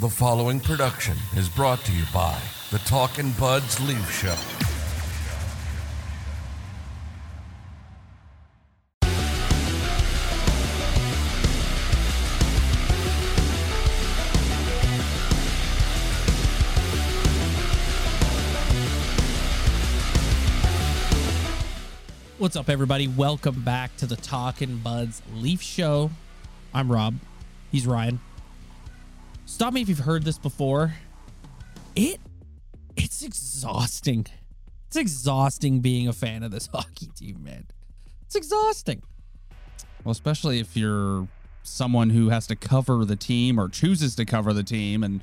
The following production is brought to you by the Talkin' Buds Leaf Show. What's up, everybody? Welcome back to the Talkin' Buds Leaf Show. I'm Rob. He's Ryan. Stop me if you've heard this before. It it's exhausting. It's exhausting being a fan of this hockey team, man. It's exhausting. Well, especially if you're someone who has to cover the team or chooses to cover the team and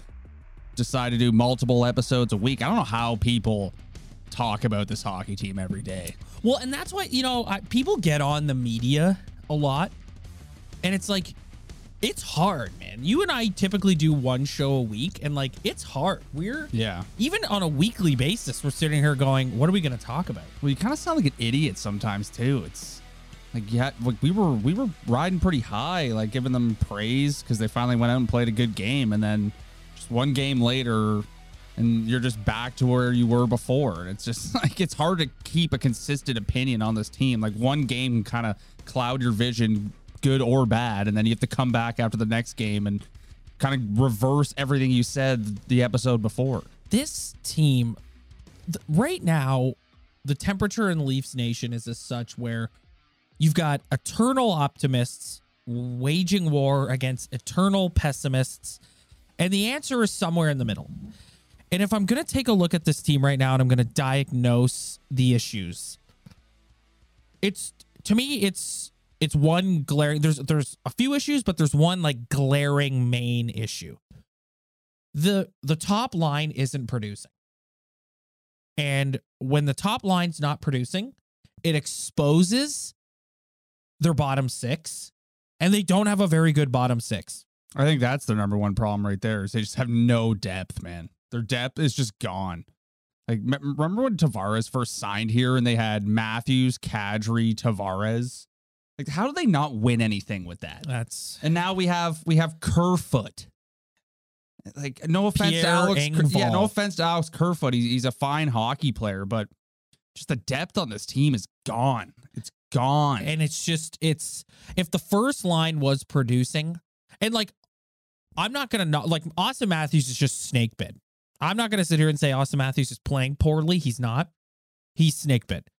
decide to do multiple episodes a week. I don't know how people talk about this hockey team every day. Well, and that's why, you know, I, people get on the media a lot. And it's like, it's hard, man. You and I typically do one show a week, and like, it's hard. We're, Yeah. even on a weekly basis, we're sitting here going, what are we going to talk about? Well, you kind of sound like an idiot sometimes too. It's like yeah, like we were we were riding pretty high, like giving them praise because they finally went out and played a good game, and then just one game later, and you're just back to where you were before. And it's just like it's hard to keep a consistent opinion on this team. Like one game kind of cloud your vision, good or bad, and then you have to come back after the next game and kind of reverse everything you said the episode before. this team th- right now the temperature in leafs nation is as such where you've got eternal optimists waging war against eternal pessimists and the answer is somewhere in the middle and if i'm going to take a look at this team right now and i'm going to diagnose the issues it's to me it's it's one glaring there's there's a few issues but there's one like glaring main issue the the top line isn't producing. And when the top line's not producing, it exposes their bottom 6 and they don't have a very good bottom 6. I think that's their number one problem right there. Is they just have no depth, man. Their depth is just gone. Like, remember when Tavares first signed here and they had Matthews, Kadri, Tavares? Like, how do they not win anything with that? That's And now we have we have Kerfoot. Like, no offense Pierre to Alex. Ker- yeah, no offense to Alex Kerfoot. He's, he's a fine hockey player, but just the depth on this team is gone. It's gone. and it's just it's if the first line was producing and like I'm not going to not like Auston Matthews is just snake bit. I'm not going to sit here and say Auston Matthews is playing poorly. He's not. He's snake bit.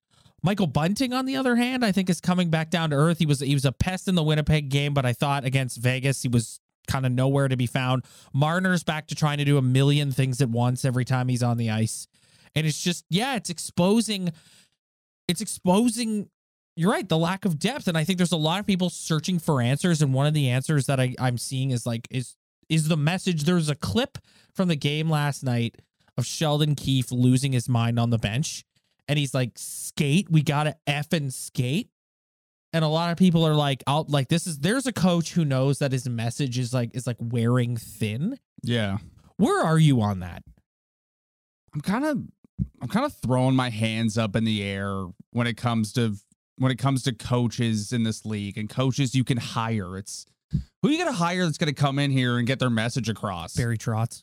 Michael Bunting, on the other hand, I think is coming back down to earth. He was he was a pest in the Winnipeg game, but I thought against Vegas he was kind of nowhere to be found. Marner's back to trying to do a million things at once every time he's on the ice, and it's just yeah, it's exposing, it's exposing. You're right, the lack of depth, and I think there's a lot of people searching for answers, and one of the answers that I, I'm seeing is like is is the message. There's a clip from the game last night of Sheldon Keefe losing his mind on the bench and he's like, skate, we gotta effing skate. And a lot of people are like, I'll like this is there's a coach who knows that his message is like is like wearing thin. yeah. Where are you on that? I'm kind of I'm kind of throwing my hands up in the air when it comes to when it comes to coaches in this league and coaches you can hire. It's who you gonna hire that's gonna come in here and get their message across. Barry Trotz.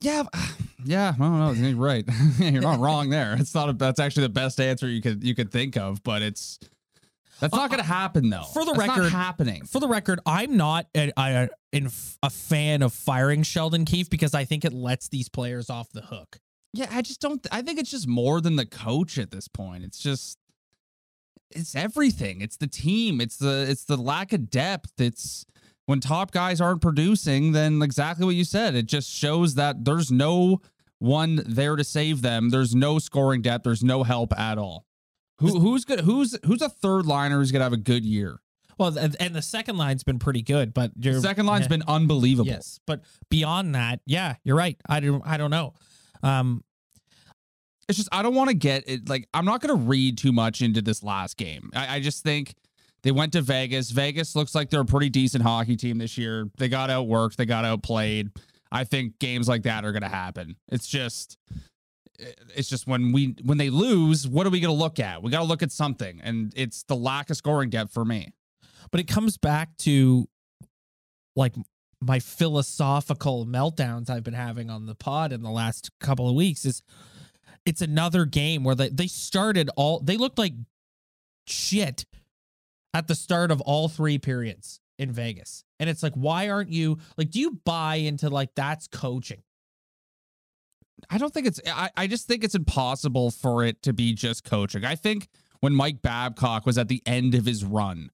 Yeah, yeah. I don't know. You're right. You're not wrong there. It's not. A, that's actually the best answer you could you could think of, but it's that's uh, not gonna happen though. for the That's not record- happening. For the record, I'm not a, a, in- a fan of firing Sheldon Keefe because I think it lets these players off the hook. Yeah, I just don't. I think it's just more than the coach at this point. It's just, it's everything. It's the team. It's the it's the lack of depth. It's when top guys aren't producing. Then exactly what you said. It just shows that there's no one there to save them. There's no scoring depth. There's no help at all. Who who's good? Who's who's a third liner who's gonna have a good year? Well, and, the second line's been pretty good, but your second line's yeah. been unbelievable. Yes, but beyond that, yeah, you're right. I don't. I don't know. Um, it's just I don't want to get it like I'm not gonna read too much into this last game. I, I just think they went to Vegas. Vegas looks like they're a pretty decent hockey team this year. They got outworked, they got outplayed. I think games like that are gonna happen. It's just it's just when we when they lose, what are we gonna look at? We gotta look at something. And it's the lack of scoring depth for me. but it comes back to like my philosophical meltdowns I've been having on the pod in the last couple of weeks is it's another game where they, they started all they looked like shit at the start of all three periods in Vegas. And it's like, why aren't you like, do you buy into like that's coaching? I don't think it's. I, I just think it's impossible for it to be just coaching. I think when Mike Babcock was at the end of his run,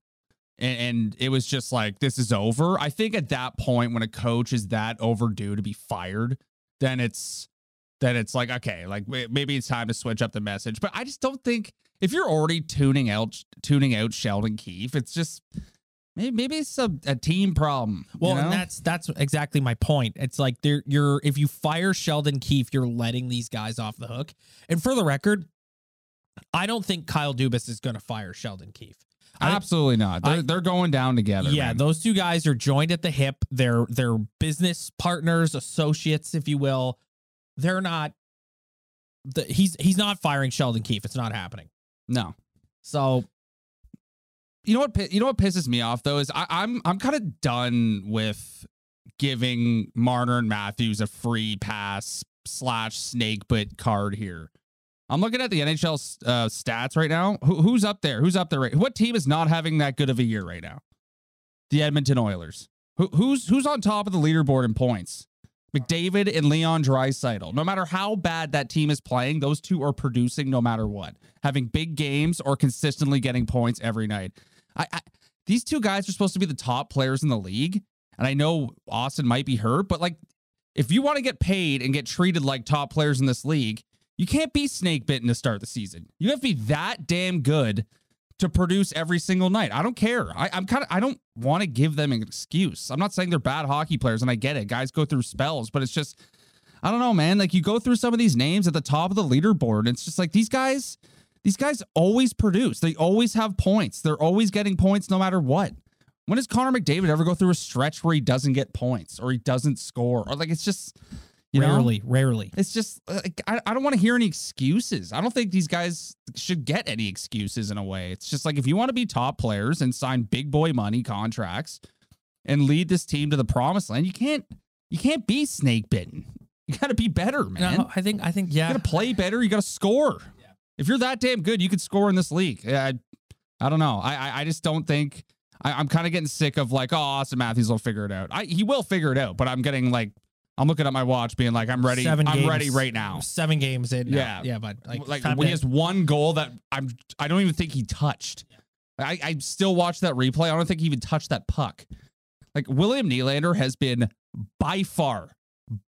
and, and it was just like this is over. I think at that point, when a coach is that overdue to be fired, then it's then it's like okay, like maybe it's time to switch up the message. But I just don't think if you're already tuning out tuning out Sheldon Keefe, it's just Maybe, maybe it's a, a team problem. Well, you know? and that's that's exactly my point. It's like they're you're if you fire Sheldon Keefe, you're letting these guys off the hook. And for the record, I don't think Kyle Dubas is going to fire Sheldon Keefe. I- absolutely not. They're I- they're going down together. yeah, man. those two guys are joined at the hip. They're they're business partners, associates, if you will. They're not. The, he's he's not firing Sheldon Keefe. It's not happening. No. So You know what? You know what pisses me off though is I, I'm I'm kind of done with giving Marner and Matthews a free pass slash snake bit card here. I'm looking at the NHL uh, stats right now. Who, who's up there? Who's up there? Right? What team is not having that good of a year right now? The Edmonton Oilers. Who, who's who's on top of the leaderboard in points? McDavid and Leon Draisaitl. No matter how bad that team is playing, those two are producing no matter what, having big games or consistently getting points every night. I, I these two guys are supposed to be the top players in the league, and I know Auston might be hurt, but like if you want to get paid and get treated like top players in this league, you can't be snake bitten to start the season. You have to be that damn good to produce every single night. I don't care. I, I'm kind of I don't want to give them an excuse. I'm not saying they're bad hockey players, and I get it. Guys go through spells, but it's just I don't know, man. Like you go through some of these names at the top of the leaderboard, and it's just like these guys, these guys always produce. They always have points. They're always getting points no matter what. When does Connor McDavid ever go through a stretch where he doesn't get points or he doesn't score or like it's just you know? rarely, rarely. It's just uh, like I, I don't want to hear any excuses. I don't think these guys should get any excuses in a way. It's just like if you want to be top players and sign big boy money contracts and lead this team to the promised land, you can't you can't be snake bitten. You got to be better, man. No, I think I think You yeah. got to play better. You got to score. If you're that damn good, you could score in this league. Yeah, I, I don't know. I I, I just don't think. I, I'm kind of getting sick of like, oh, Auston Matthews will figure it out. I, he will figure it out, but I'm getting like, I'm looking at my watch, being like, I'm ready. Seven I'm games- ready right now. Seven games in. Yeah. yeah, but like, Like, he has one goal that I'm, I don't even think he touched. I, I still watch that replay. I don't think he even touched that puck. Like William Nylander has been by far,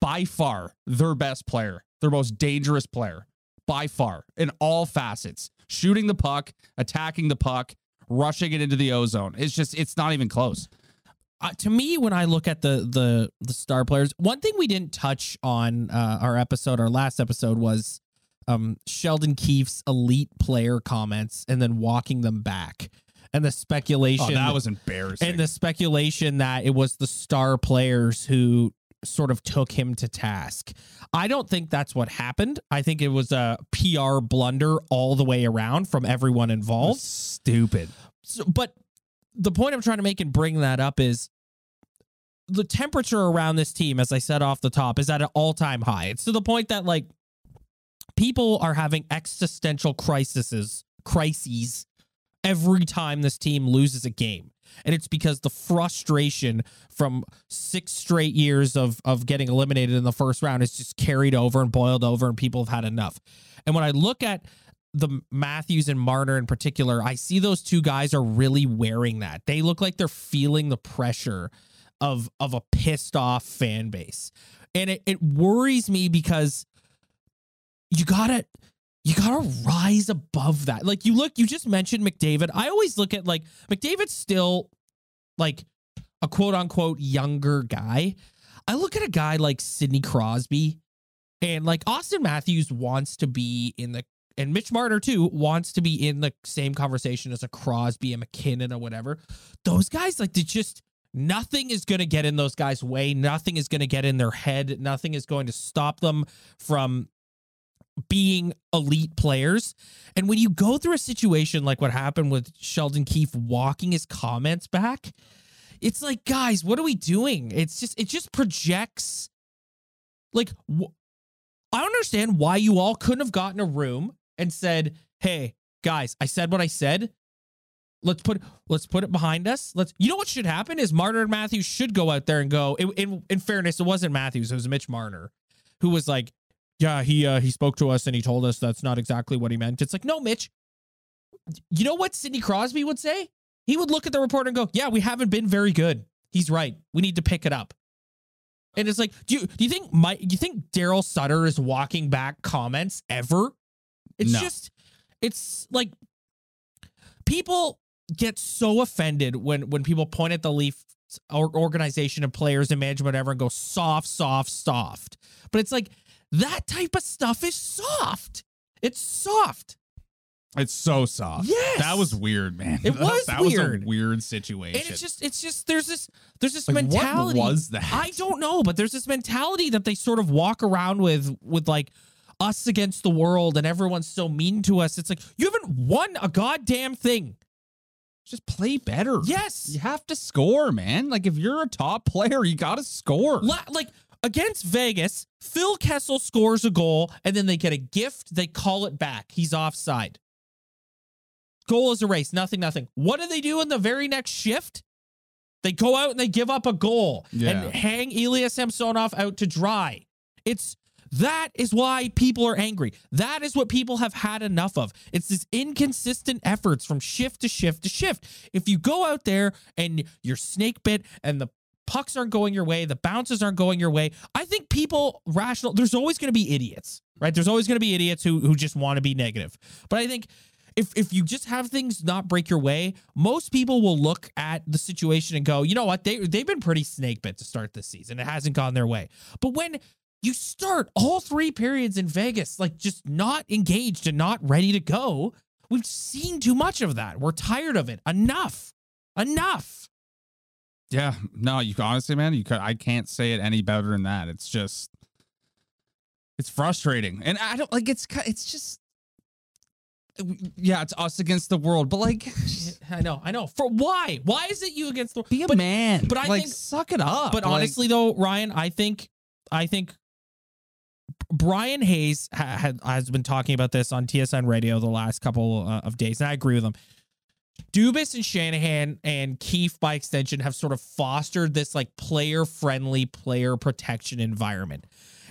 by far their best player, their most dangerous player, by far in all facets. Shooting the puck, attacking the puck, rushing it into the ozone. It's just, it's not even close. Uh, to me when I look at the the the star players, one thing we didn't touch on uh, our episode, our last episode was um, Sheldon Keefe's elite player comments and then walking them back, and the speculation Oh, that was embarrassing. and the speculation that it was the star players who sort of took him to task. I don't think that's what happened. I think it was a PR blunder all the way around from everyone involved. stupid. So, but the point I'm trying to make and bring that up is the temperature around this team, as I said off the top, is at an all time high. It's to the point that like people are having existential crises, crises every time this team loses a game. And it's because the frustration from six straight years of of getting eliminated in the first round is just carried over and boiled over, and people have had enough. And when I look at the Matthews and Marner in particular, I see those two guys are really wearing that. They look like they're feeling the pressure of of a pissed off fan base. And it, it worries me because you gotta you gotta rise above that. Like you look, you just mentioned McDavid. I always look at like McDavid's still like a quote unquote younger guy. I look at a guy like Sidney Crosby and like Austin Matthews wants to be in the and Mitch Marner too wants to be in the same conversation as a Crosby and MacKinnon or whatever. Those guys like they just nothing is going to get in those guys' way. Nothing is going to get in their head. Nothing is going to stop them from being elite players. And when you go through a situation like what happened with Sheldon Keefe walking his comments back, it's like, guys, what are we doing? It's just, it just projects. Like, wh- I don't understand why you all couldn't have gotten a room and said, "Hey, guys, I said what I said. Let's put let's put it behind us. Let's. You know what should happen is Marner and Matthews should go out there and go. In in, fairness, it wasn't Matthews. It was Mitch Marner, who was like, "Yeah, he uh, he spoke to us and he told us that's not exactly what he meant." It's like, no, Mitch. You know what Sidney Crosby would say? He would look at the reporter and go, "Yeah, we haven't been very good. He's right. We need to pick it up." And it's like, do you do you think Mike? Do you think Daryl Sutter is walking back comments ever? It's No. just, it's like people get so offended when when people point at the Leaf organization and players and management whatever and go soft, soft, soft. But it's like that type of stuff is soft. It's soft. It's so soft. Yes. That was weird, man. It was that weird. was a weird situation. And it's just it's just there's this there's this Like, what was that? I don't know, but there's this mentality that they sort of walk around with with like us against the world and everyone's so mean to us. It's like you haven't won a goddamn thing. just play better. Yes. You have to score, man. Like if you're a top player, you got to score. La- like against Vegas, Phil Kessel scores a goal and then they get a gift. They call it back. He's offside. Goal is erased. Nothing, nothing. What do they do in the very next shift? They go out and they give up a goal Yeah. and hang Ilya Samsonov out to dry. It's that is why people are angry. That is what people have had enough of. It's this inconsistent efforts from shift to shift to shift. If you go out there and you're snake bit and the pucks aren't going your way, the bounces aren't going your way, I think people rational. There's always going to be idiots, right? There's always going to be idiots who who just want to be negative. But I think if if you just have things not break your way, most people will look at the situation and go, you know what, they they've been pretty snake bit to start this season. It hasn't gone their way. But when you start all three periods in Vegas, like just not engaged and not ready to go, we've seen too much of that. We're tired of it. Enough. Enough. Yeah, no, you honestly, man, you could. I can't say it any better than that. It's just, it's frustrating, and I don't like. It's it's just, uh, yeah, it's us against the world, but like, I know, I know. For why? Why is it you against the world? be a but, man. but I like, think- suck it up. But Like, honestly, though, Ryan, I think, I think Bryan Hayes ha- has been talking about this on TSN Radio the last couple uh, of days, and I agree with him. Dubas and Shanahan and Keefe, by extension, have sort of fostered this like player friendly, player protection environment.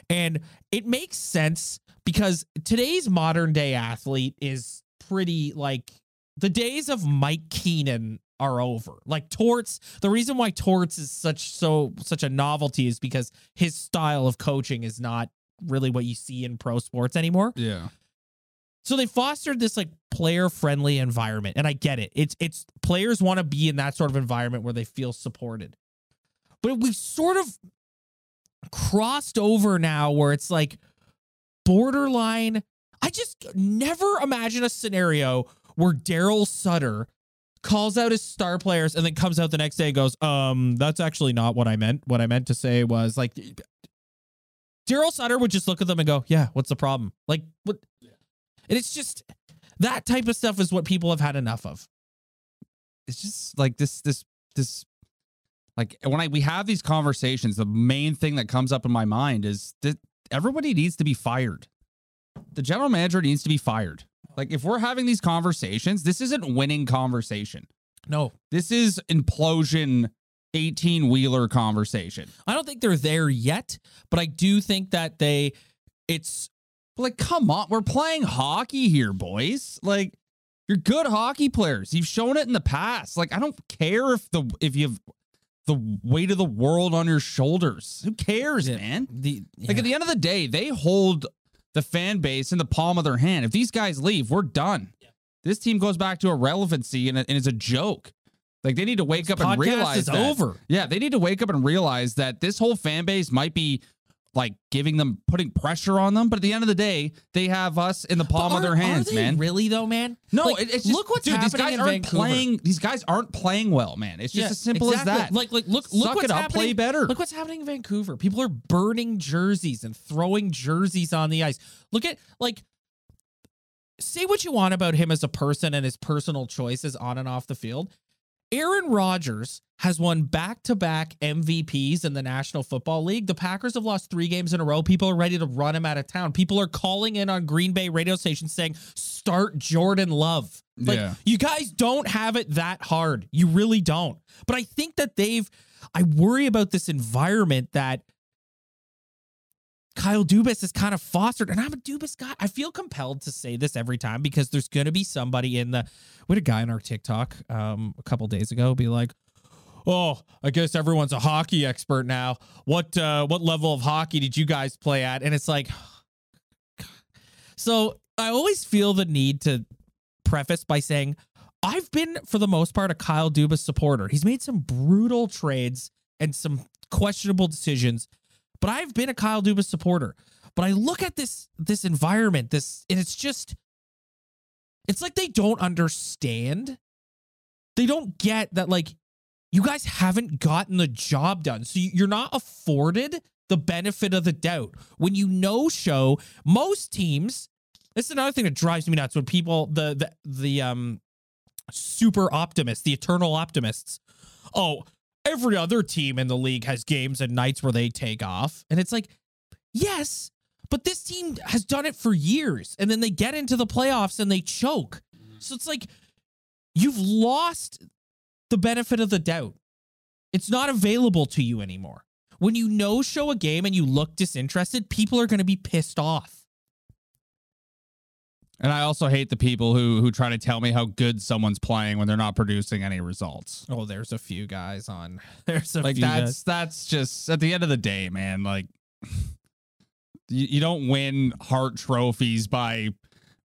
And it makes sense because today's modern day athlete is pretty like the days of Mike Keenan are over. Like Torts, the reason why Torts is such so such a novelty is because his style of coaching is not really what you see in pro sports anymore. yeah, So they fostered this like player friendly environment, and I get it. It's it's players want to be in that sort of environment where they feel supported, but we've sort of crossed over now where it's like borderline. I just never imagine a scenario where Daryl Sutter calls out his star players and then comes out the next day and goes, um, that's actually not what I meant. What I meant to say was like Daryl Sutter would just look at them and go, Yeah, what's the problem? Like what and it's just that type of stuff is what people have had enough of. it's just like this, this, this. Like when I we have these conversations, the main thing that comes up in my mind is that everybody needs to be fired. The general manager needs to be fired. Like if we're having these conversations, this isn't winning conversation. No, This is implosion 18 wheeler conversation. I don't think they're there yet, but I do think that they it's Like, come on, we're playing hockey here, boys. Like, you're good hockey players. You've shown it in the past. Like, I don't care if the if you've the weight of the world on your shoulders. Who cares, Yeah. man? the Like at the end of the day, they hold the fan base in the palm of their hand. If these guys leave, we're done. This team goes back to irrelevancy and, and it's a joke. Like they need to wake up and realize is that. over. Yeah, they need to wake up and realize that this whole fan base might be like giving them putting pressure on them, but at the end of the day, they have us in the palm But of their hands, man. Really though, man? no, Like, it- it's just, look what's dude, happening these guys in aren't Vancouver. playing. These guys aren't playing well, man. It's just Yeah, as simple exactly. as that. Like, like, look, look Suck what's it up, happening. play better. Look what's happening in Vancouver. People are burning jerseys and throwing jerseys on the ice. Look at like, say what you want about him as a person and his personal choices on and off the field. Aaron Rodgers has won back to back MVPs in the National Football League. The Packers have lost three games in a row. People are ready to run him out of town. People are calling in on Green Bay radio stations saying, start Jordan Love. Like, Yeah. you guys don't have it that hard. You really don't. But I think that they've, I worry about this environment that Kyle Dubas is kind of fostered. And I'm a Dubas guy. I feel compelled to say this every time because there's going to be somebody in the, we had a guy on our TikTok um, a couple days ago be like, Oh, I guess everyone's a hockey expert now. What uh what level of hockey did you guys play at? And it's like So, I always feel the need to preface by saying I've been for the most part a Kyle Dubas supporter. He's made some brutal trades and some questionable decisions, but I've been a Kyle Dubas supporter. But I look at this this environment, this and it's just it's like they don't understand. They don't get that like you guys haven't gotten the job done. So you- you're not afforded the benefit of the doubt. When you no show, most teams, this is another thing that drives me nuts when people the the the um super optimists, the eternal optimists. Oh, every other team in the league has games and nights where they take off. And it's like, yes, but this team has done it for years. And then they get into the playoffs and they choke. Mm-hmm. So it's like you've lost the benefit of the doubt. It's not available to you anymore. When you no show a game and you look disinterested, people are going to be pissed off. And I also hate the people who who try to tell me how good someone's playing when they're not producing any results. Oh, there's a few guys on. There's a Like few that's guys. that's just at the end of the day, man. Like you, you don't win heart trophies by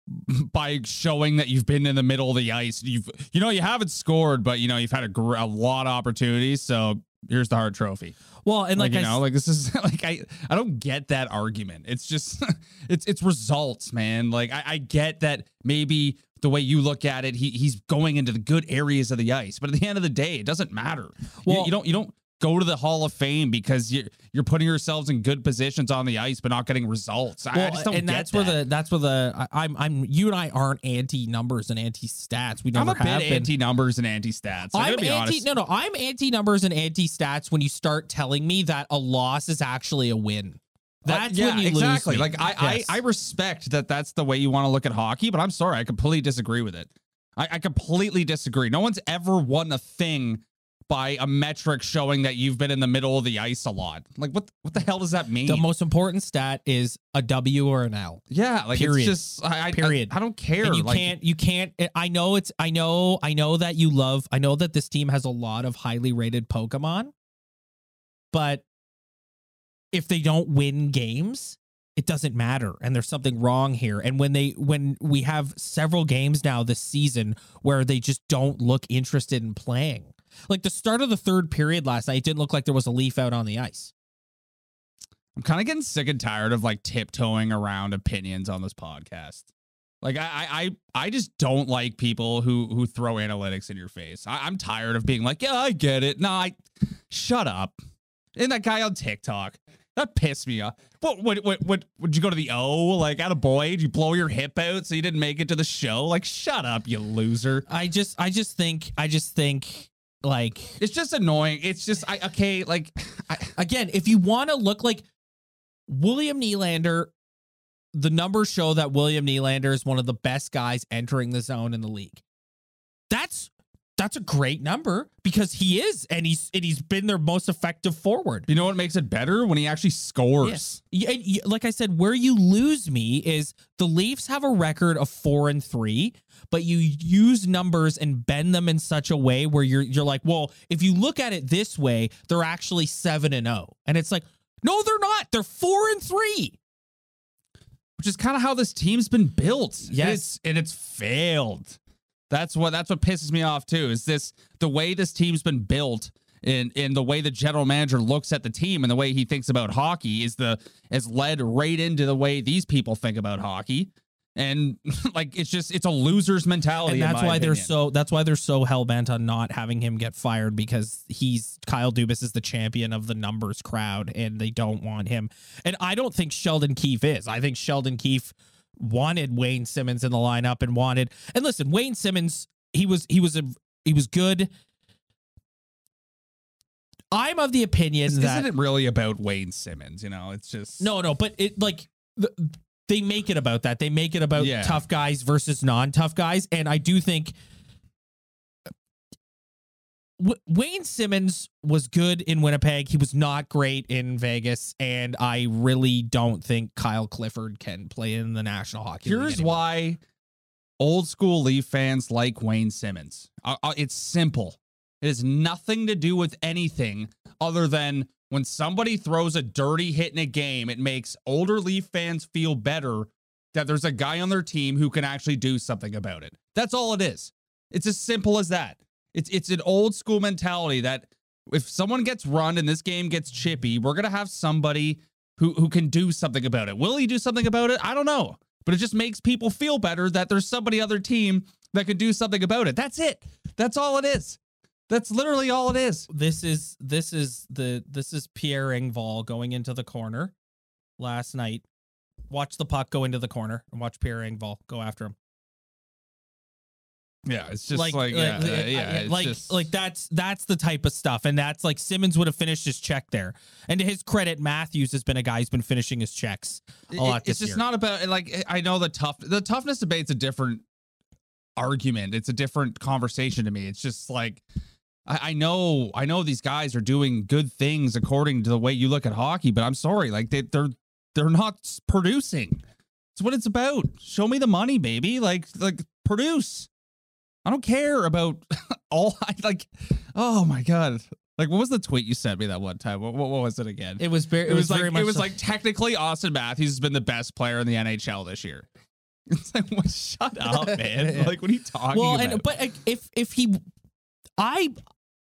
by showing that you've been in the middle of the ice. You've you know you haven't scored, but you know you've had a, gr- a lot of opportunities. So here's the hard trophy. Well, and like, like, you I, know, like this is like I I don't get that argument. It's just it's it's results, man. Like I, I get that maybe the way you look at it, he he's going into the good areas of the ice, but at the end of the day, it doesn't matter. You- Well- you, don't you don't go to the Hall of Fame because you're you're putting yourselves in good positions on the ice, but not getting results. I, I just don't and that's that. where the that's where the I, I'm I'm you and I aren't anti numbers and anti stats. We never I'm a bit have been. anti numbers and anti stats. I I'm anti honest. no no I'm anti numbers and anti stats when you start telling me that a loss is actually a win. Uh, That's yeah, when you exactly. Like I, Yes. I, I respect that. That's the way you want to look at hockey, but I'm sorry, I completely disagree with it. I, I completely disagree. No one's ever won a thing by a metric showing that you've been in the middle of the ice a lot. Like what? What the hell does that mean? the most important stat is a W or an L. yeah, like Period. it's just I, I, Period. I, I don't care. And you like, can't you can't eh, I know it's I know I know that you love I know that this team has a lot of highly rated Pokemon, but if they don't win games, it doesn't matter and there's something wrong here. And when they when we have several games now this season where they just don't look interested in playing. Like the start of the third period last night, it didn't look like there was a leaf out on the ice. I'm kind of getting sick and tired of like tiptoeing around opinions on this podcast. Like I, I, I I just don't like people who who throw analytics in your face. I, I'm tired of being like, yeah, I get it. No, I shut up. And that guy on TikTok that pissed me off. What what what what would you go to the O like out of boy? Did you blow your hip out so you didn't make it to the show? Like shut up, you loser. I just I just think I just think like It's just annoying. It's just I okay like I, again, if you want to look like William Nylander, the numbers show that William Nylander is one of the best guys entering the zone in the league. That's that's a great number because he is, and he's and he's been their most effective forward. you know what makes it better when he actually scores. Yeah, and like I said, where you lose me is the Leafs have a record of four and three, but you use numbers and bend them in such a way where you're you're like, well, if you look at it this way, they're actually seven and zero, and it's like, no, they're not. They're four and three. which is kind of how this team's been built. And Yes. it's, and it's failed. That's what that's what pisses me off too. Is this the way this team's been built? In, in the way the general manager looks at the team and the way he thinks about hockey is the has led right into the way these people think about hockey, and like it's just it's a loser's mentality. And that's why they're so that's why they're so hell bent on not having him get fired because he's Kyle Dubas is the champion of the numbers crowd and they don't want him. And I don't think Sheldon Keefe is. I think Sheldon Keefe wanted Wayne Simmonds in the lineup and wanted and listen, Wayne Simmonds, he was he was a he was good. I'm of the opinion isn't that isn't it really about Wayne Simmonds, you know, it's just No, no, but it like the, they make it about that. They make it about yeah. tough guys versus non-tough guys and I do think W- Wayne Simmonds was good in Winnipeg. He was not great in Vegas, and I really don't think Kyle Clifford can play in the National Hockey League. Here's why old school Leaf fans like Wayne Simmonds. Uh, uh, it's simple. It has nothing to do with anything other than when somebody throws a dirty hit in a game, it makes older Leaf fans feel better that there's a guy on their team who can actually do something about it. That's all it is. It's as simple as that. It's it's an old school mentality that if someone gets run and this game gets chippy, we're gonna have somebody who who can do something about it. Will he do something about it? I don't know. But it just makes people feel better that there's somebody other team that can do something about it. That's it. That's all it is. That's literally all it is. this is this is the this is Pierre Engvall going into the corner last night. Watch the puck go into the corner and watch Pierre Engvall go after him. Yeah, it's just like, yeah, like, uh, I- yeah, it's like just- like that's that's the type of stuff, and that's like Simmonds would have finished his check there. And to his credit, Matthews has been a guy who's been finishing his checks a It- lot it's just year. not about like I know the tough the toughness debate's a different argument. It's a different conversation to me. It's just like I, I know I know these guys are doing good things according to the way you look at hockey, but I'm sorry, like they, they're they're not producing. It's what it's about. Show me the money, baby. Like like produce. I don't care about all I like. Oh my god. Like what was the tweet you sent me that one time? What, what, what was it again? It was very. It, was, very like much it was so- like technically Auston Matthews has been the best player in the NHL this year. It's like, well, shut up, man! Yeah. Like, what are you talking well, about? and but if if he, I.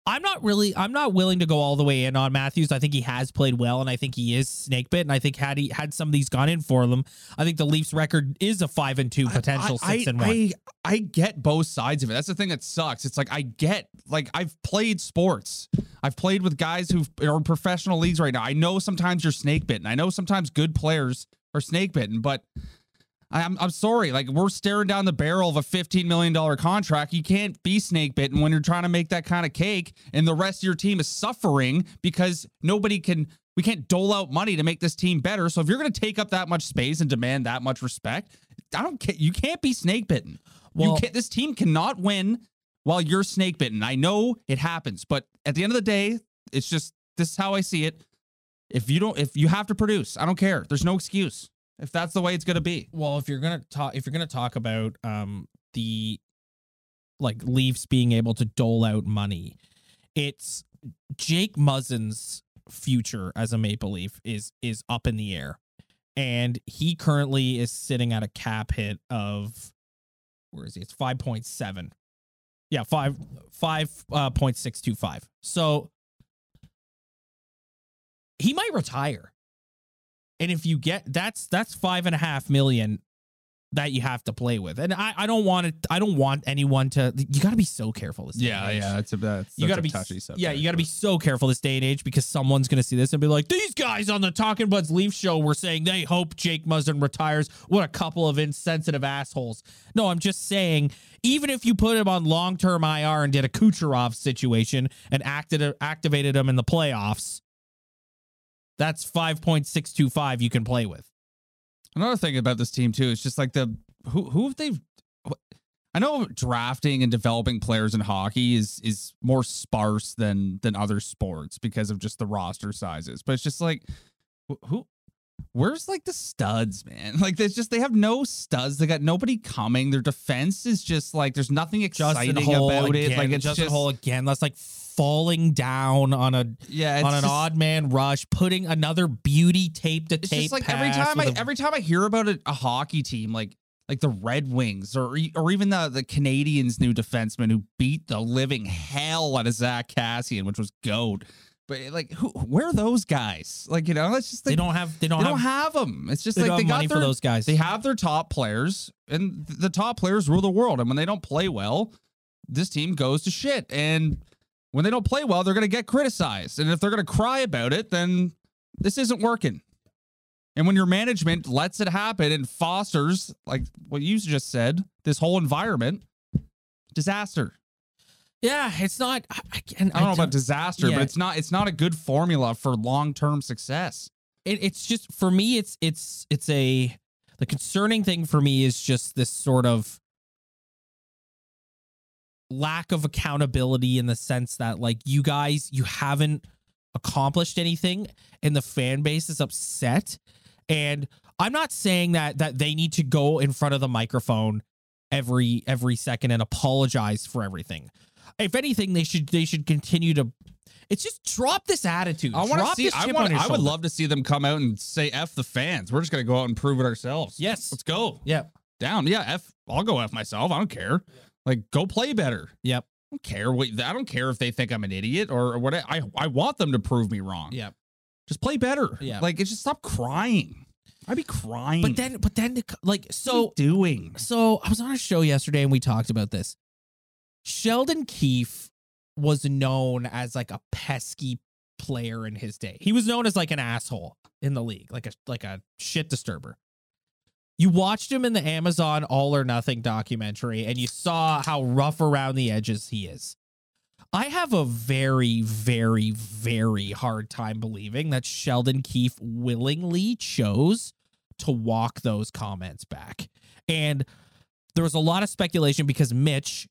I'm not really. I'm not willing to go all the way in on Matthews. I think he has played well, and I think he is snake bit. And I think had he had some of these gone in for them, I think the Leafs record is a five and two potential I, six I, and one. I, I get both sides of it. That's the thing that sucks. It's like I get like I've played sports. I've played with guys who are in professional leagues right now. I know sometimes you're snake bitten. I know sometimes good players are snake bitten, but I'm I'm sorry. Like we're staring down the barrel of a $15 million contract. You can't be snake bitten when you're trying to make that kind of cake and the rest of your team is suffering because nobody can we can't dole out money to make this team better. So if you're gonna take up that much space and demand that much respect, I don't care. You can't be snake bitten. Well- you can't this team cannot win while you're snake bitten. I know it happens, but at the end of the day, it's just this is how I see it. If you don't if you have to produce, I don't care. There's no excuse. If that's the way it's gonna be. well, if you're gonna talk, if you're gonna talk about um the like Leafs being able to dole out money, it's Jake Muzzin's future as a Maple Leaf is is up in the air, and he currently is sitting at a cap hit of where is he? It's five point seven. Yeah, five five uh. So he might retire. And if you get that's that's five and a half million that you have to play with. And I, I don't want it I don't want anyone to you gotta be so careful this day and age. It's a that's, You gotta be yeah, you gotta be so careful this day and age because someone's gonna see this and be like, these guys on the Talking Buds Leaf show were saying they hope Jake Muzzin retires. What a couple of insensitive assholes. No, I'm just saying, even if you put him on long term IR and did a Kucherov situation and acted uh, activated him in the playoffs, that's five point six two five you can play with. Another thing about this team too is just like the who who have they I know drafting and developing players in hockey is is more sparse than than other sports because of just the roster sizes. But it's just like who where's like the studs, man? Like there's just they have no studs. They got nobody coming. Their defense is just like there's nothing exciting about again, it. Like it's Justin just Holl again. That's like falling down on a yeah, on an just- odd man rush, putting another beauty tape to It's tape. just like every time I every time I hear about a, a hockey team like like the Red Wings or or even the the Canadiens' new defenseman who beat the living hell out of Zack Kassian, which was goat. But like, who where are those guys? Like you know, it's just they don't have they don't they have, don't have them. It's just they like don't they have got money their, for those guys. They have their top players, and the top players rule the world. And when they don't play well, this team goes to shit. And when they don't play well, they're going to get criticized. And if they're going to cry about it, then this isn't working. And when your management lets it happen and fosters, like what you just said, this whole environment, disaster. Yeah, it's not. I, I, and I don't know about disaster, yeah. but it's not it's not a good formula for long term success. it, it's just for me it's it's it's a the concerning thing for me is just this sort of lack of accountability in the sense that like you guys you haven't accomplished anything and the fan base is upset and i'm not saying that that they need to go in front of the microphone every every second and apologize for everything if anything they should they should continue to it's just drop this attitude I want to see. I want. I would love to see them come out and say "f the fans." We're just gonna go out and prove it ourselves. Yes. let's go yeah down. Yeah, f. I'll go f myself. I don't care. Like, go play better. Yep. I don't care. What, I don't care if they think I'm an idiot or, or what. I I want them to prove me wrong. Yeah. just play better. Yeah. like it's just stop crying. I'd be crying. But then, but then, like, so, doing? so I was on a show yesterday and we talked about this. Sheldon Keefe was known as like a pesky player in his day. He was known as like an asshole in the league, like a like a shit disturber. You watched him in the Amazon All or Nothing documentary and you saw how rough around the edges he is. I have a very, very, very hard time believing that Sheldon Keefe willingly chose to walk those comments back. And there was a lot of speculation because Mitch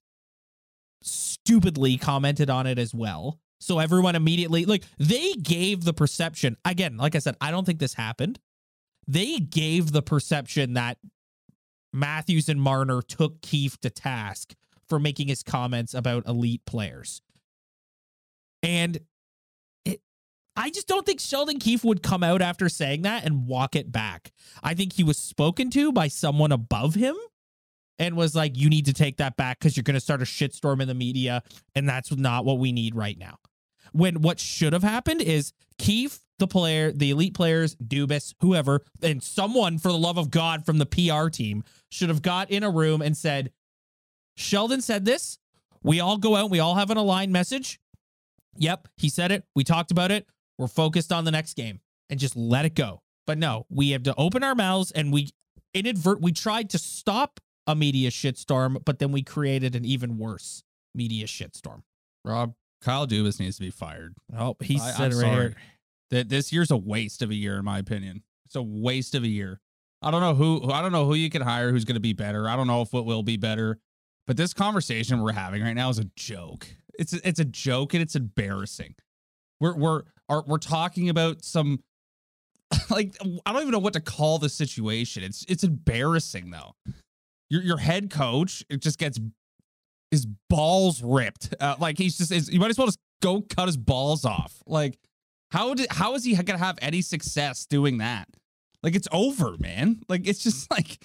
stupidly commented on it as well. So everyone immediately, like, they gave the perception again, like I said, I don't think this happened. They gave the perception that Matthews and Marner took Keefe to task for making his comments about elite players. And it I just don't think Sheldon Keefe would come out after saying that and walk it back. I think he was spoken to by someone above him and was like, you need to take that back because you're going to start a shitstorm in the media. And that's not what we need right now. When what should have happened is Keefe, the player, the elite players, Dubas, whoever, and someone for the love of God from the PR team should have got in a room and said, Sheldon said this. We all go out, we all have an aligned message. Yep, he said it. We talked about it. We're focused on the next game and just let it go. But no, we have to open our mouths and we inadvert we tried to stop a media shitstorm, but then we created an even worse media shitstorm. Rob, Kyle Dubas needs to be fired. Oh, he I- said I'm right sorry. here. That this year's a waste of a year, in my opinion. It's a waste of a year. I don't know who I don't know who you can hire who's going to be better. I don't know if it will be better. But this conversation we're having right now is a joke. It's a, it's a joke and it's embarrassing. We're we're are, we're talking about some like I don't even know what to call the situation. It's it's embarrassing though. Your your head coach it just gets his balls ripped. Uh, like he's just is, you might as well just go cut his balls off. Like how did how is he gonna have any success doing that? Like it's over, man. Like it's just like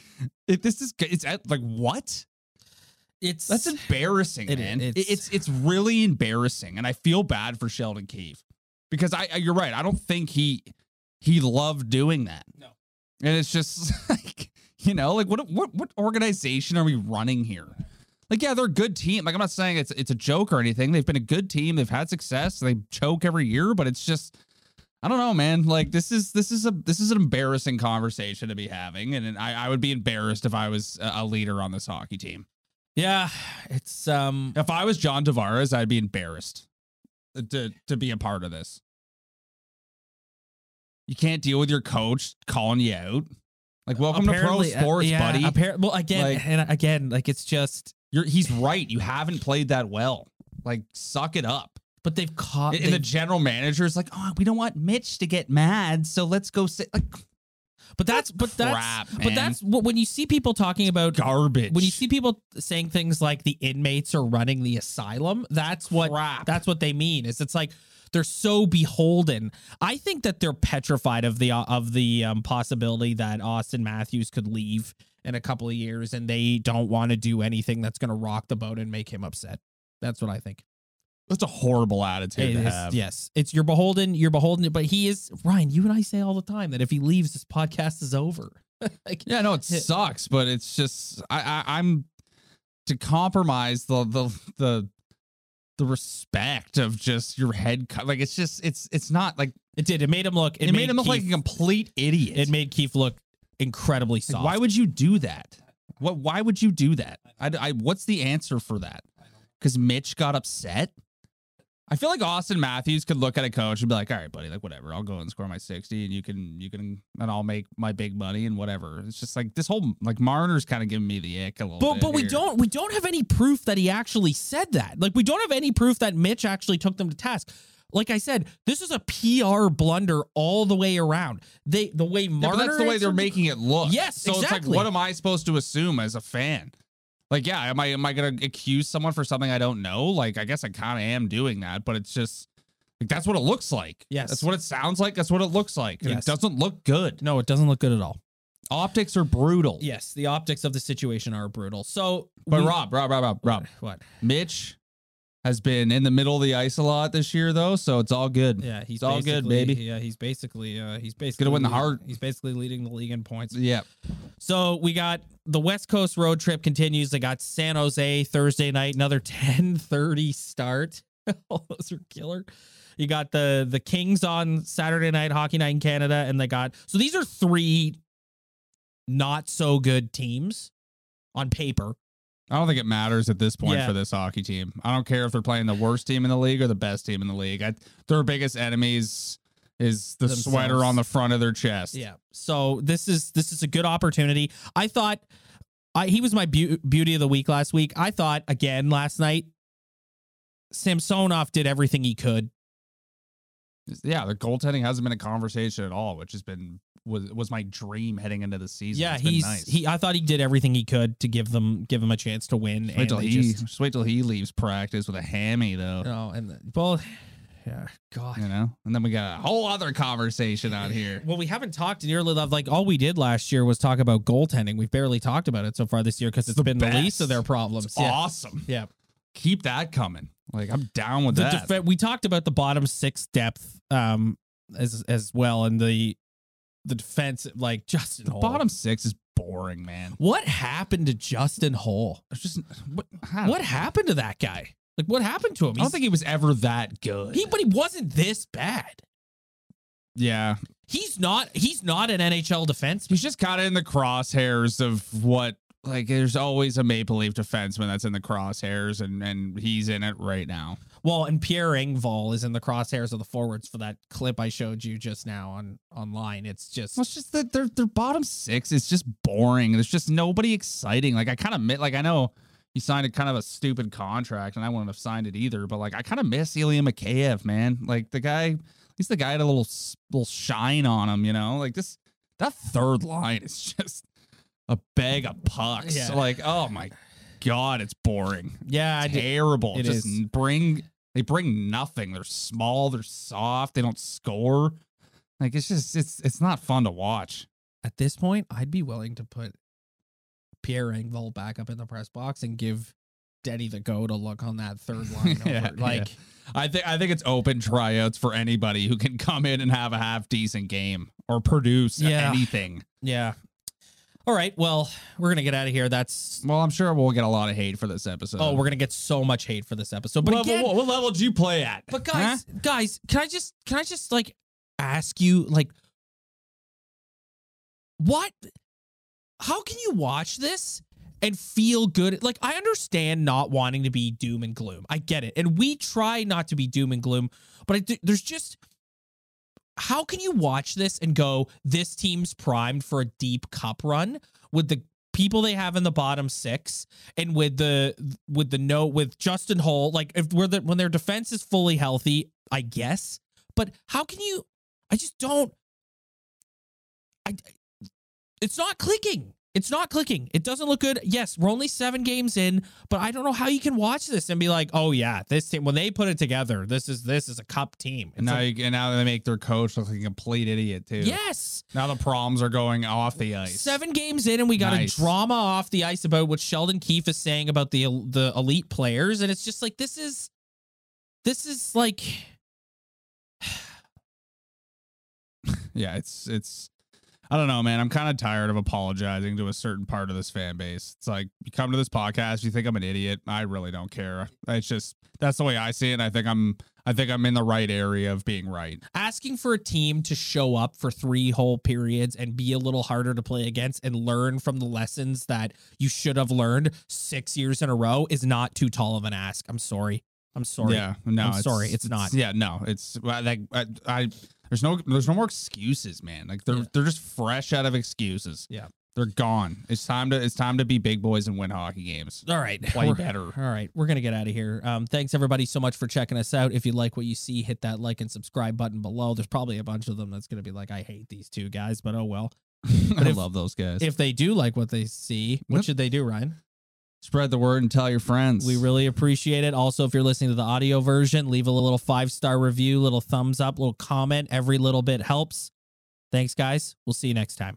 if this is it's like what? It's That's embarrassing, It- man. it's- It's, it's really embarrassing, and I feel bad for Sheldon Keefe because I, I you're right. I don't think he he loved doing that. No. and it's just like you know, like what what what organization are we running here? Like, yeah, they're a good team. Like, I'm not saying it's it's a joke or anything. They've been a good team. They've had success. They choke every year, but it's just I don't know, man. Like this is this is a this is an embarrassing conversation to be having, and I, I would be embarrassed if I was a a leader on this hockey team. yeah, it's um If I was John Tavares, I'd be embarrassed to to be a part of this. You can't deal with your coach calling you out. Like, welcome to pro uh, sports, yeah, buddy. appar- well, again, Like- and again, like it's just, You're he's right. You haven't played that well. Like, suck it up. but they've caught. And the they've- general manager is like, oh, we don't want Mitch to get mad, so let's go sit like but that's, but that's, but that's when you see people talking about garbage. when you see people saying things like the inmates are running the asylum, that's what Crap. that's what they mean. Is it's like they're so beholden. I think that they're petrified of the of the um, possibility that Auston Matthews could leave in a couple of years, and they don't want to do anything that's going to rock the boat and make him upset. That's what I think. that's a horrible attitude It to is- have. yes, it's you're beholden. You're beholden, but he is Ryan. You and I say all the time that if he leaves, this podcast is over. like, Yeah, no, it sucks, but it's just I, I I'm to compromise the the the the respect of just your head co- like it's just it's it's not like it did. It made him look. it, made him look like a complete idiot. It made Keefe look incredibly Like, soft. why would you do that? What why would you do that? I, I what's the answer for that? because Mitch got upset. I feel like Auston Matthews could look at a coach and be like, "All right, buddy, like whatever. I'll go and score my sixty, and you can, you can, and I'll make my big money and whatever." It's just like this whole like Marner's kind of giving me the ick a little But bit. but we here. don't we don't have any proof that he actually said that. Like we don't have any proof that Mitch actually took them to task. Like I said, this is a PR blunder all the way around. They the way Yeah, Marner but that's the way they're making it look. Yes, So it's like, what am I supposed to assume as a fan? Like, yeah, am I am I gonna accuse someone for something I don't know? Like, I guess I kind of am doing that, but it's just like that's what it looks like. Yes. that's what it sounds like. That's what it looks like. Yes. It doesn't look good. No, it doesn't look good at all. Optics are brutal. Yes, the optics of the situation are brutal. So But we- Rob, Rob, Rob, Rob, Rob, what? Mitch has been in the middle of the ice a lot this year, though, so it's all good. Yeah, he's all good, baby. Yeah, he's basically uh he's basically gonna win the Hart. He's basically leading the league in points. Yeah. So we got the West Coast road trip continues. They got San Jose Thursday night, another 10:30 start. All those are killer. You got the the Kings on Saturday night, hockey night in Canada, and they got so these are three not so good teams on paper. I don't think it matters at this point Yeah. for this hockey team. I don't care if they're playing the worst team in the league or the best team in the league. I, their biggest enemies is the Themselves. sweater on the front of their chest. Yeah. So this is this is a good opportunity. I thought I he was my beau- beauty of the week last week. I thought again last night Samsonov did everything he could. yeah. The goaltending hasn't been a conversation at all, which has been was was my dream heading into the season. Yeah, he's nice. he. I thought he did everything he could to give them give him a chance to win. Wait and till he just, just wait till he leaves practice with a hammy though. no, and the- well, yeah, God. You know, and then we got a whole other conversation out here. Well, we haven't talked nearly enough. Like all we did last year was talk about goaltending. We've barely talked about it so far this year because it's the been the least of their problems. It's yeah. awesome. yeah. Keep that coming. Like I'm down with the that. defe- we talked about the bottom six depth um as as well and the the defense like Justin the bottom six is boring, man. What happened to Justin Holl? It's just what, What happened to that guy? Like what happened to him? I don't He's- think he was ever that good. he but he wasn't this bad. yeah, He's not he's not an NHL defenseman. he's just kind of in the crosshairs of what. Like, there's always a Maple Leaf defenseman that's in the crosshairs, and and he's in it right now. Well, and Pierre Engvall is in the crosshairs of the forwards for that clip I showed you just now on online. It's just Well, it's just that their their bottom six is just boring. There's just nobody exciting. Like I kind of like I know he signed a kind of a stupid contract, and I wouldn't have signed it either. But like I kind of miss Ilya Mikheyev, man. Like the guy, he's the guy had a little little shine on him, you know. Like this that third line is just a bag of pucks. Yeah. Like oh my god, it's boring. yeah, Terrible. it just is. bring they bring nothing. They're small. They're soft. They don't score. Like it's just it's it's not fun to watch. at this point, I'd be willing to put Pierre Engvall back up in the press box and give Denny the go to look on that third line. Yeah, over. Like, I think I think it's open tryouts for anybody who can come in and have a half decent game or produce Yeah. anything. yeah. All right. Well, we're gonna get out of here. That's Well, I'm sure we'll get a lot of hate for this episode. oh, we're gonna get so much hate for this episode. But what, again, what, what level do you play at? But Huh? guys, guys, can I just can I just like ask you like what how can you watch this and feel good? Like I understand not wanting to be doom and gloom. I get it. And we try not to be doom and gloom, but there's just how can you watch this and go this team's primed for a deep cup run with the people they have in the bottom 6 and with the with the no with Justin Holl like if we're the when their defense is fully healthy, I guess. But how can you I just don't I it's not clicking. It's not clicking. It doesn't look good. Yes, we're only seven games in, but I don't know how you can watch this and be like, "Oh yeah, this team when they put it together, this is this is a cup team." and It's now like, you, and now they make their coach look like a complete idiot too. yes, Now the problems are going off the ice. seven games in, and we got Nice. a drama off the ice about what Sheldon Keefe is saying about the the elite players, and it's just like this is this is like yeah, it's it's I don't know, man. I'm kind of tired of apologizing to a certain part of this fan base. It's like you come to this podcast, you think I'm an idiot. I really don't care. It's just that's the way I see it. And I think I'm I think I'm in the right area of being right. Asking for a team to show up for three whole periods and be a little harder to play against and learn from the lessons that you should have learned six years in a row is not too tall of an ask. I'm sorry. I'm sorry. Yeah, no, I'm sorry, it's not. Yeah, no, it's like I, I there's no there's no more excuses, man. Like they're Yeah. they're just fresh out of excuses. Yeah. They're gone. It's time to it's time to be big boys and win hockey games. All right. Play We're- better. All right. We're going to get out of here. Um, thanks, everybody, so much for checking us out. If you like what you see, hit that like and subscribe button below. There's probably a bunch of them that's going to be like, I hate these two guys, but oh well. I if- love those guys. If they do like what they see, what Yep. should they do, Ryan? Spread the word and tell your friends. We really appreciate it. Also, if you're listening to the audio version, leave a little five star review, little thumbs up, little comment. Every little bit helps. Thanks, guys. We'll see you next time.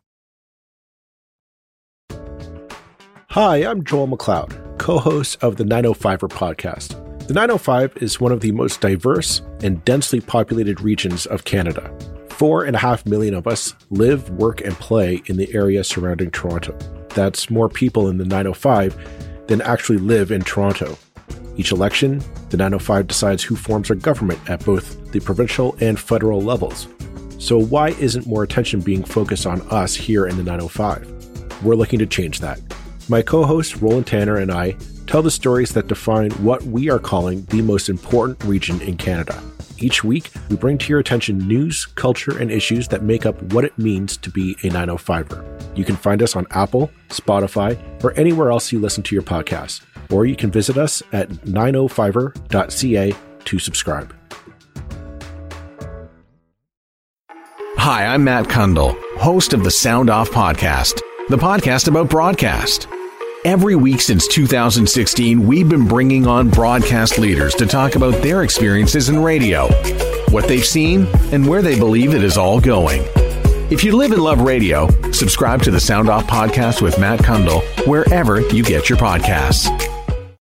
Hi, I'm Joel McLeod, co host of the 905er podcast. The 905 is one of the most diverse and densely populated regions of Canada. Four and a half million of us live, work, and play in the area surrounding Toronto. That's more people in the 905 than actually live in Toronto. Each election, the 905 decides who forms our government at both the provincial and federal levels. So, why isn't more attention being focused on us here in the 905? We're looking to change that. My co host Roland Tanner and I tell the stories that define what we are calling the most important region in Canada. Each week, we bring to your attention news, culture, and issues that make up what it means to be a 905er. You can find us on Apple, Spotify, or anywhere else you listen to your podcasts. Or you can visit us at 905er.ca to subscribe. Hi, I'm Matt Cundill, host of the Sound Off Podcast, the podcast about broadcast. Every week since 2016, we've been bringing on broadcast leaders to talk about their experiences in radio, what they've seen, and where they believe it is all going. If you live and love radio, subscribe to the Sound Off Podcast with Matt Cundill wherever you get your podcasts.